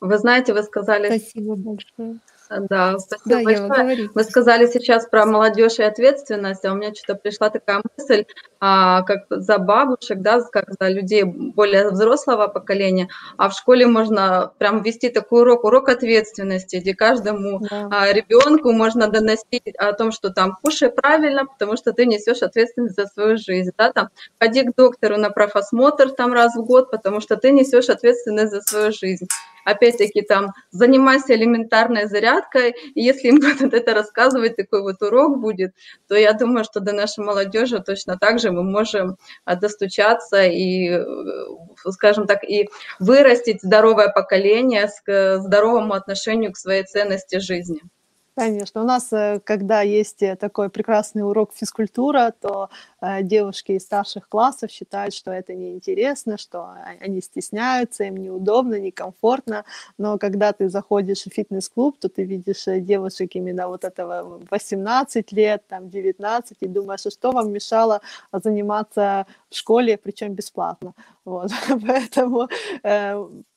Вы знаете, вы сказали... Спасибо большое. Да, спасибо да, большое. Вы сказали сейчас про молодежь и ответственность, а у меня что-то пришла такая мысль, а, как за бабушек, да, как за людей более взрослого поколения, а в школе можно прям вести такой урок, урок ответственности, где каждому да. а, ребенку можно доносить о том, что там кушай правильно, потому что ты несешь ответственность за свою жизнь, да, там ходи к доктору на профосмотр там раз в год, потому что ты несешь ответственность за свою жизнь. Опять-таки там занимайся элементарной зарядкой, и если им будут это рассказывать, такой вот урок будет, то я думаю, что до нашей молодежи точно так же мы можем а, достучаться и, э, скажем так, и вырастить здоровое поколение с здоровому отношению к своей ценности жизни. Конечно. У нас, э, когда есть э, такой прекрасный урок физкультура, то э, девушки из старших классов считают, что это неинтересно, что они стесняются, им неудобно, некомфортно. Но когда ты заходишь в фитнес-клуб, то ты видишь девушек именно вот этого 18 лет, там 19, и думаешь, а что вам мешало заниматься в школе, причем бесплатно. Вот. Поэтому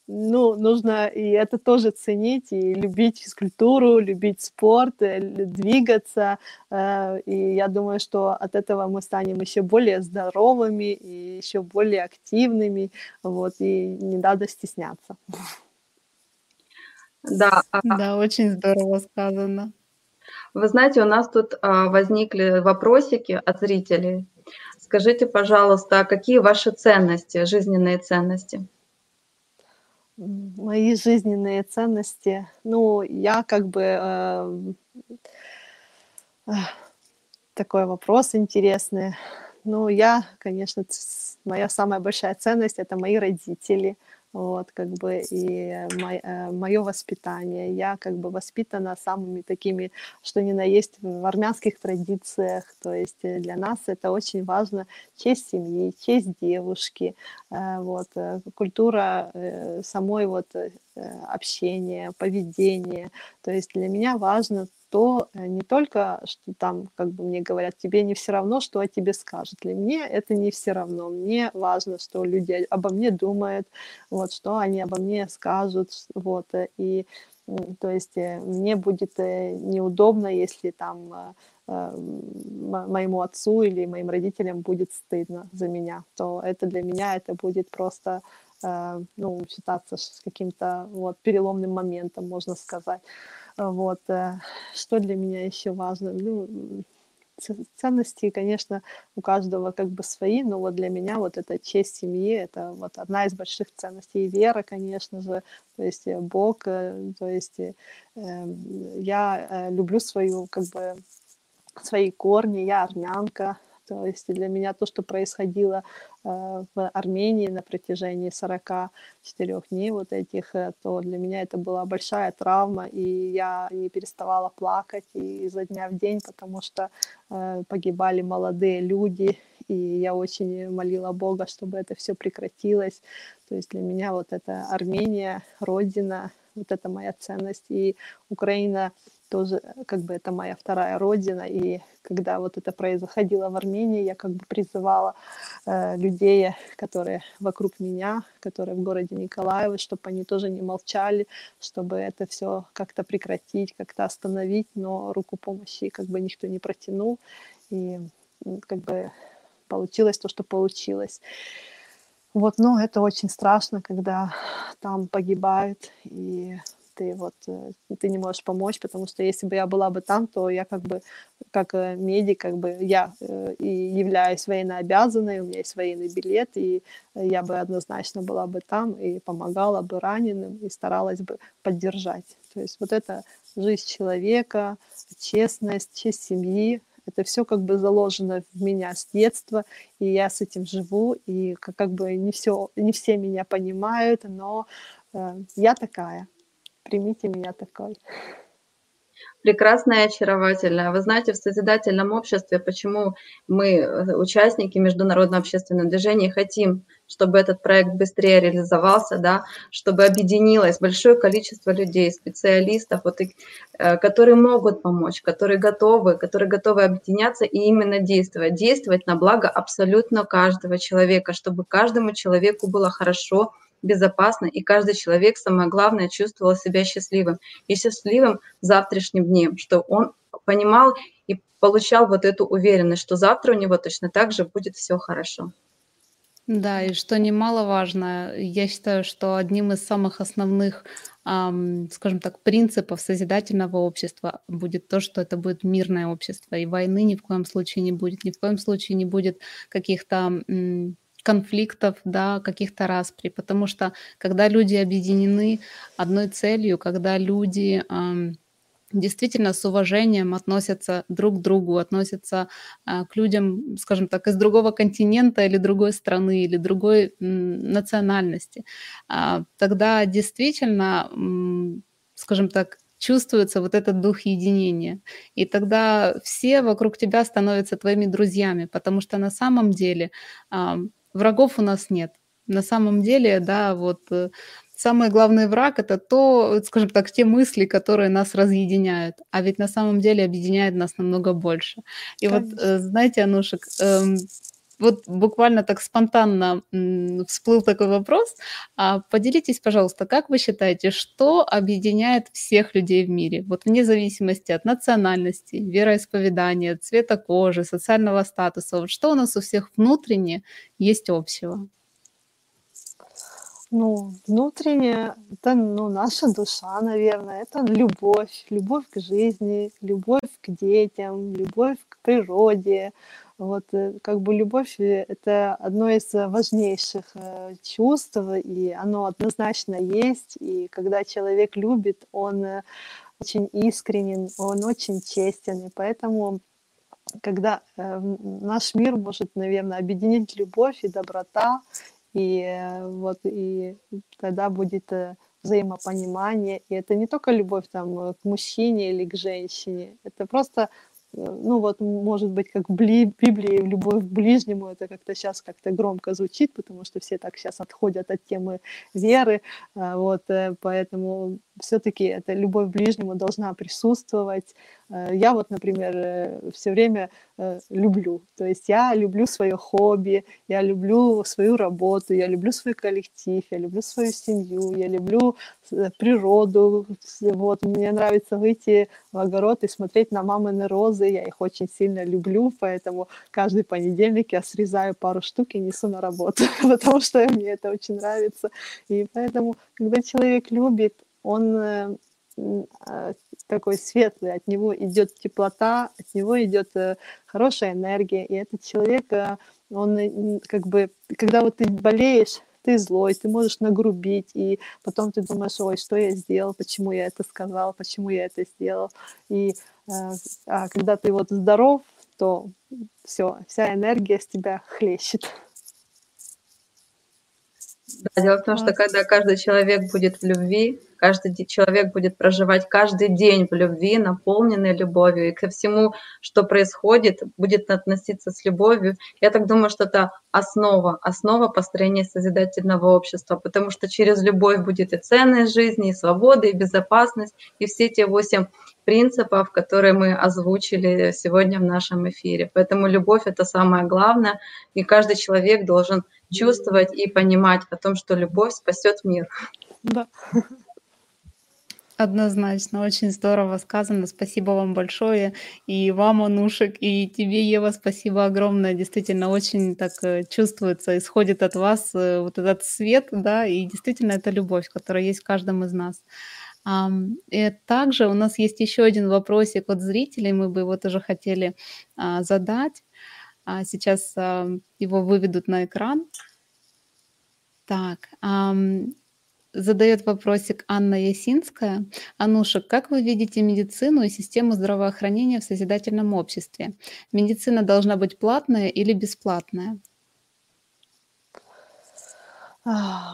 ну, нужно и это тоже ценить, и любить физкультуру, любить спорт, э, двигаться. Э, и я думаю, что от этого мы станем еще более здоровыми и еще более активными, вот, и не надо стесняться. Да, а да, очень здорово сказано. Вы знаете, у нас тут а, возникли вопросики от зрителей. Скажите, пожалуйста, а какие ваши ценности, жизненные ценности? Мои жизненные ценности. Ну, я как бы э, э, такой вопрос интересный. Ну, я, конечно, моя самая большая ценность это мои родители вот, как бы, и мое воспитание. Я, как бы, воспитана самыми такими, что ни на есть в армянских традициях, то есть э, для нас это очень важно, честь семьи, честь девушки, э, вот, э, культура самой вот общения, поведения, то есть для меня важно то э, не только, что там, как бы мне говорят, тебе не все равно, что о тебе скажут. Для меня это не все равно. Мне важно, что люди обо мне думают, вот, что они обо мне скажут, вот, э, и то есть э, мне будет неудобно, если там моему отцу или моим родителям будет стыдно за меня, то это для меня это будет просто ну, считаться с каким-то вот переломным моментом, можно сказать. Вот. Э, что для меня еще важно? Ну, ценности, конечно, у каждого как бы свои, но вот для меня вот эта честь семьи, это вот одна из больших ценностей. И вера, конечно же, то есть э, Бог, э, то есть эм, я люблю свою как бы свои корни, я армянка, то есть для меня то, что происходило э, в Армении на протяжении 44 дней вот этих, э, то для меня это была большая травма, и я не переставала плакать и изо дня в день, потому что э, погибали молодые люди, и я очень молила Бога, чтобы это все прекратилось. То есть для меня вот это Армения, Родина, вот это моя ценность, и Украина — тоже э, как бы это моя вторая родина, и когда вот это происходило в Армении, я как бы призывала э, людей, которые вокруг меня, которые в городе Николаево, чтобы они тоже не молчали, чтобы это все как-то прекратить, как-то остановить, но руку помощи как бы никто не протянул, и как бы получилось то, что получилось. Вот, но это очень страшно, когда там погибают, и ты вот э, ты не можешь помочь, потому что если бы я была бы там, то я как бы как э, медик, как бы я э, и являюсь военнообязанной, у меня есть военный билет, и я бы однозначно была бы там и помогала бы раненым и старалась бы поддержать. То есть вот это жизнь человека, честность, честь семьи, Это все как бы заложено в меня с детства, и я с этим живу, и как бы не все, не все меня понимают, но э, я такая. Примите меня такой прекрасная и очаровательная. Вы знаете, в созидательном обществе, почему мы, э, участники международного общественного движения, хотим, чтобы этот проект быстрее реализовался, да, чтобы объединилось большое количество людей, специалистов, вот, э, которые могут помочь, которые готовы, которые готовы объединяться и именно действовать, действовать на благо абсолютно каждого человека, чтобы каждому человеку было хорошо, безопасно, и каждый человек, самое главное, чувствовал себя счастливым. И счастливым завтрашним днем, что он понимал и получал вот эту уверенность, что завтра у него точно так же будет все хорошо. Да, и что немаловажно, я считаю, что одним из самых основных, ам, скажем так, принципов созидательного общества будет то, что это будет мирное общество, и войны ни в коем случае не будет, ни в коем случае не будет каких-то конфликтов, да, каких-то распри, потому что когда люди объединены одной целью, когда люди эм, действительно с уважением относятся друг к другу, относятся э, к людям, скажем так, из другого континента или другой страны или другой м, национальности, э, тогда действительно, м, скажем так, чувствуется вот этот дух единения. И тогда все вокруг тебя становятся твоими друзьями, потому что на самом деле врагов у нас нет. На самом деле, да, вот э, самый главный враг это то, скажем так, те мысли, которые нас разъединяют. А ведь на самом деле объединяет нас намного больше. И Конечно. вот, э, знаете, Анушек, эм, вот буквально так спонтанно всплыл такой вопрос. А поделитесь, пожалуйста, как вы считаете, что объединяет всех людей в мире? Вот вне зависимости от национальности, вероисповедания, цвета кожи, социального статуса. Вот что у нас у всех внутренне есть общего? Ну, внутренне это ну, наша душа, наверное, это любовь, любовь к жизни, любовь к детям, любовь к природе, вот, э, как бы любовь э, — это одно из важнейших э, чувств, и оно однозначно есть. И когда человек любит, он очень искренен, он очень честен. И поэтому, когда наш мир может, наверное, объединить любовь и доброта, и вот и тогда будет взаимопонимание. И это не только любовь там, к мужчине или к женщине, это просто ну вот, может быть, как в Библии любовь к ближнему, это как-то сейчас как-то громко звучит, потому что все так сейчас отходят от темы веры, вот, э, поэтому все-таки эта любовь к ближнему должна присутствовать. Э, я вот, например, э, все время люблю, то есть я люблю свое хобби, я люблю свою работу, я люблю свой коллектив, я люблю свою семью, я люблю природу, вот, мне нравится выйти в огород и смотреть на мамины розы, я их очень сильно люблю, поэтому каждый понедельник я срезаю пару штук и несу на работу, потому что мне это очень нравится. И поэтому, когда человек любит, он э, э, такой светлый, от него идет теплота, от него идет э, хорошая энергия, и этот человек, он как бы, когда вот ты болеешь, ты злой, ты можешь нагрубить, и потом ты думаешь, ой, что я сделал, почему я это сказал, почему я это сделал. И Э, а когда ты вот здоров, то все, вся энергия с тебя хлещет. Да, дело в том, что когда каждый человек будет в любви, каждый человек будет проживать каждый день в любви, наполненный любовью, и ко всему, что происходит, будет относиться с любовью. Я так думаю, что это основа, основа построения созидательного общества, потому что через любовь будет и ценность жизни, и свобода, и безопасность, и все те восемь принципов, которые мы озвучили сегодня в нашем эфире. Поэтому любовь — это самое главное, и каждый человек должен чувствовать и понимать о том, что любовь спасет мир. Да. Однозначно, очень здорово сказано. Спасибо вам большое. И вам, Анушек, и тебе, Ева, спасибо огромное. Действительно, очень так э, чувствуется, исходит от вас э, вот этот свет, да, и действительно это любовь, которая есть в каждом из нас. И также у нас есть еще один вопросик от зрителей, мы бы его тоже хотели а, задать. А, сейчас его выведут на экран. Так, задает вопросик Анна Ясинская. Ануша, как вы видите медицину и систему здравоохранения в созидательном обществе? Медицина должна быть платная или бесплатная?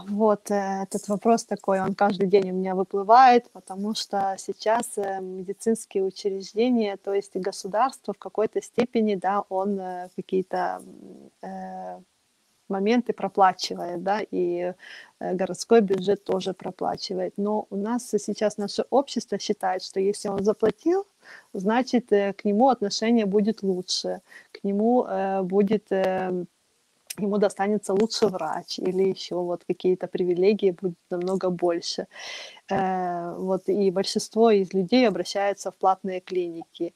Вот э, этот вопрос такой, он каждый день у меня выплывает, потому что сейчас э, медицинские учреждения, то есть государство в какой-то степени, да, он э, какие-то моменты проплачивает, да, и городской бюджет тоже проплачивает. Но у нас сейчас наше общество считает, что если он заплатил, значит, к нему отношение будет лучше, к нему будет ему достанется лучший врач или еще вот какие-то привилегии будут намного больше. Э, вот и большинство из людей обращаются в платные клиники.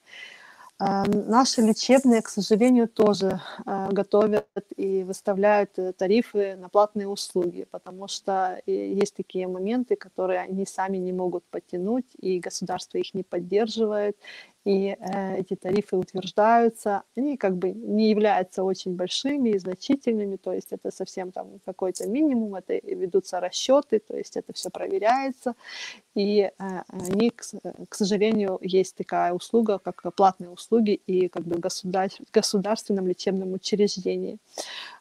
Э, наши лечебные, к сожалению, тоже э, готовят и выставляют тарифы на платные услуги, потому что есть такие моменты, которые они сами не могут потянуть, и государство их не поддерживает, и э, эти тарифы утверждаются, они как бы не являются очень большими и значительными, то есть это совсем там какой-то минимум, это ведутся расчеты, то есть это все проверяется, и э, они, к, к сожалению, есть такая услуга, как платные услуги и как бы государ, государственном лечебном учреждении.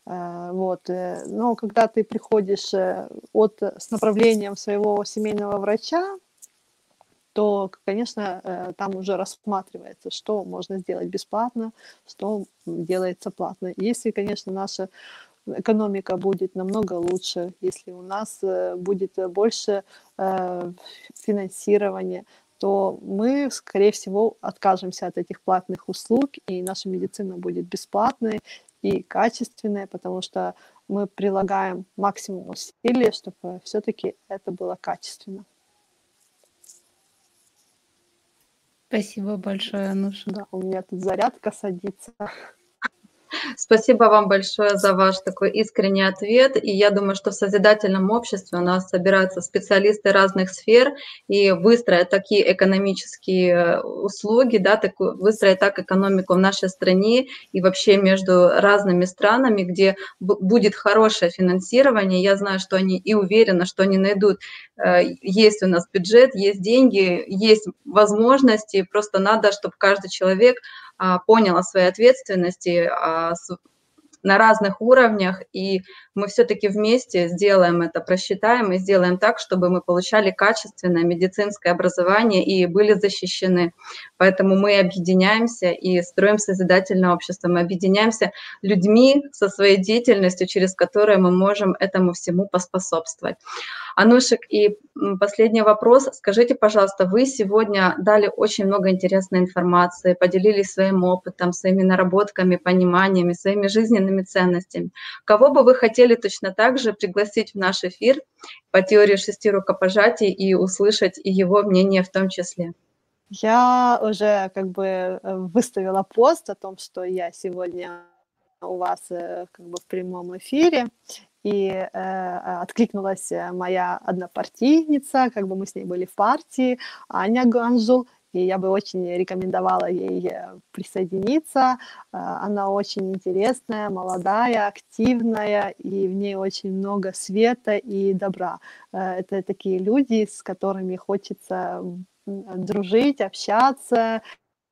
Э, вот. Э, но когда ты приходишь э, от, с направлением своего семейного врача, то, конечно, э, там уже рассматривается, что можно сделать бесплатно, что делается платно. Если, конечно, наша экономика будет намного лучше, если у нас э, будет больше э, финансирования, то мы, скорее всего, откажемся от этих платных услуг, и наша медицина будет бесплатной и качественной, потому что мы прилагаем максимум усилий, чтобы все-таки это было качественно. Спасибо большое, Ануша. Да, у меня тут зарядка садится. Спасибо вам большое за ваш такой искренний ответ. И я думаю, что в созидательном обществе у нас собираются специалисты разных сфер и выстроят такие экономические э, услуги, да, такую, выстроят так экономику в нашей стране и вообще между разными странами, где будет хорошее финансирование. Я знаю, что они и уверена, что они найдут. Э, есть у нас бюджет, есть деньги, есть возможности. Просто надо, чтобы каждый человек понял о своей ответственности а, на разных уровнях, и мы все-таки вместе сделаем это, просчитаем и сделаем так, чтобы мы получали качественное медицинское образование и были защищены. Поэтому мы объединяемся и строим созидательное общество. Мы объединяемся людьми со своей деятельностью, через которые мы можем этому всему поспособствовать. Анушек, и последний вопрос. Скажите, пожалуйста, вы сегодня дали очень много интересной информации, поделились своим опытом, своими наработками, пониманиями, своими жизненными ценностями. Кого бы вы хотели точно так же пригласить в наш эфир по теории шести рукопожатий и услышать и его мнение в том числе? Я уже как бы э, выставила пост о том, что я сегодня у вас э, как бы в прямом эфире, и э, откликнулась моя однопартийница, как бы мы с ней были в партии, Аня Ганжул, и я бы очень рекомендовала ей э, присоединиться. Э, она очень интересная, молодая, активная, и в ней очень много света и добра. Это такие люди, с которыми хочется дружить, общаться,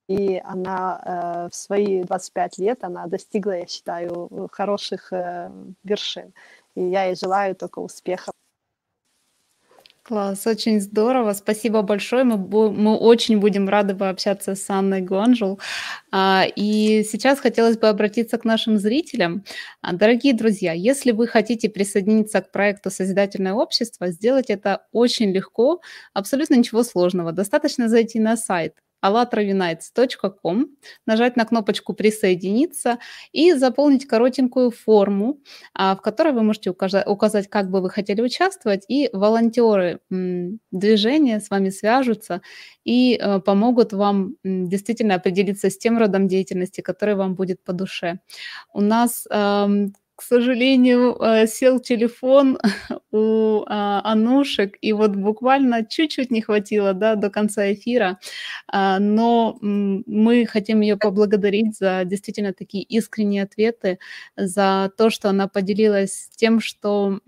и она э, в свои 25 лет, она достигла, я считаю, хороших э, вершин. И я ей желаю только успеха. Класс, очень здорово. Спасибо большое. Мы, мы очень будем рады пообщаться с Анной Гонжул. А, и сейчас хотелось бы обратиться к нашим зрителям. А, дорогие друзья, если вы хотите присоединиться к проекту «Созидательное общество», сделать это очень легко, абсолютно ничего сложного. Достаточно зайти на сайт allatravinites.com, нажать на кнопочку «Присоединиться» и заполнить коротенькую форму, а, в которой вы можете указать, как бы вы хотели участвовать, и волонтеры движения с вами свяжутся и э, помогут вам действительно определиться с тем родом деятельности, который вам будет по душе. У нас к сожалению, э, сел телефон у а, Анушек, и вот буквально чуть-чуть не хватило да, до конца эфира, а, но мы хотим ее поблагодарить за действительно такие искренние ответы, за то, что она поделилась тем, что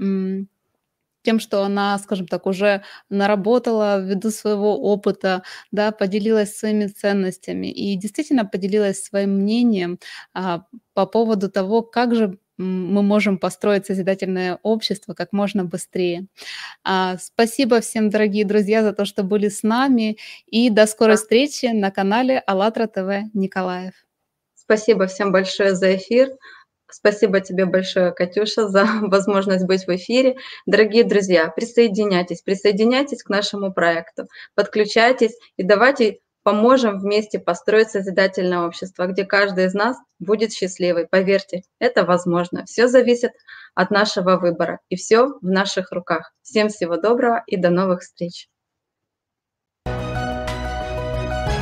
тем, что она, скажем так, уже наработала ввиду своего опыта, да, поделилась своими ценностями и действительно поделилась своим мнением а, по поводу того, как же мы можем построить созидательное общество как можно быстрее. А, спасибо всем, дорогие друзья, за то, что были с нами. И до скорой встречи на канале АЛЛАТРА ТВ Николаев. Спасибо всем большое за эфир. Спасибо тебе большое, Катюша, за возможность быть в эфире. Дорогие друзья, присоединяйтесь, присоединяйтесь к нашему проекту, подключайтесь и давайте поможем вместе построить созидательное общество, где каждый из нас будет счастливый. Поверьте, это возможно. Все зависит от нашего выбора, и все в наших руках. Всем всего доброго и до новых встреч.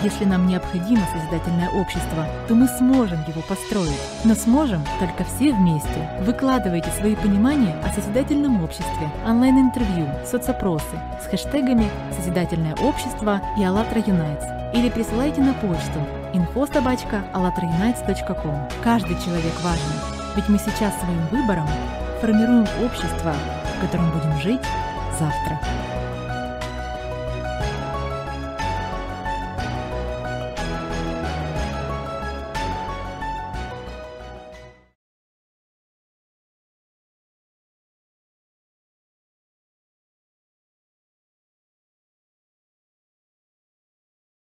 Если нам необходимо созидательное общество, то мы сможем его построить. Но сможем только все вместе. Выкладывайте свои понимания о созидательном обществе, онлайн-интервью, соцопросы с хэштегами «Созидательное общество» и «АЛЛАТРА Юнайтс» или присылайте на почту info.alatraunites.com. Каждый человек важен, ведь мы сейчас своим выбором формируем общество, в котором будем жить завтра.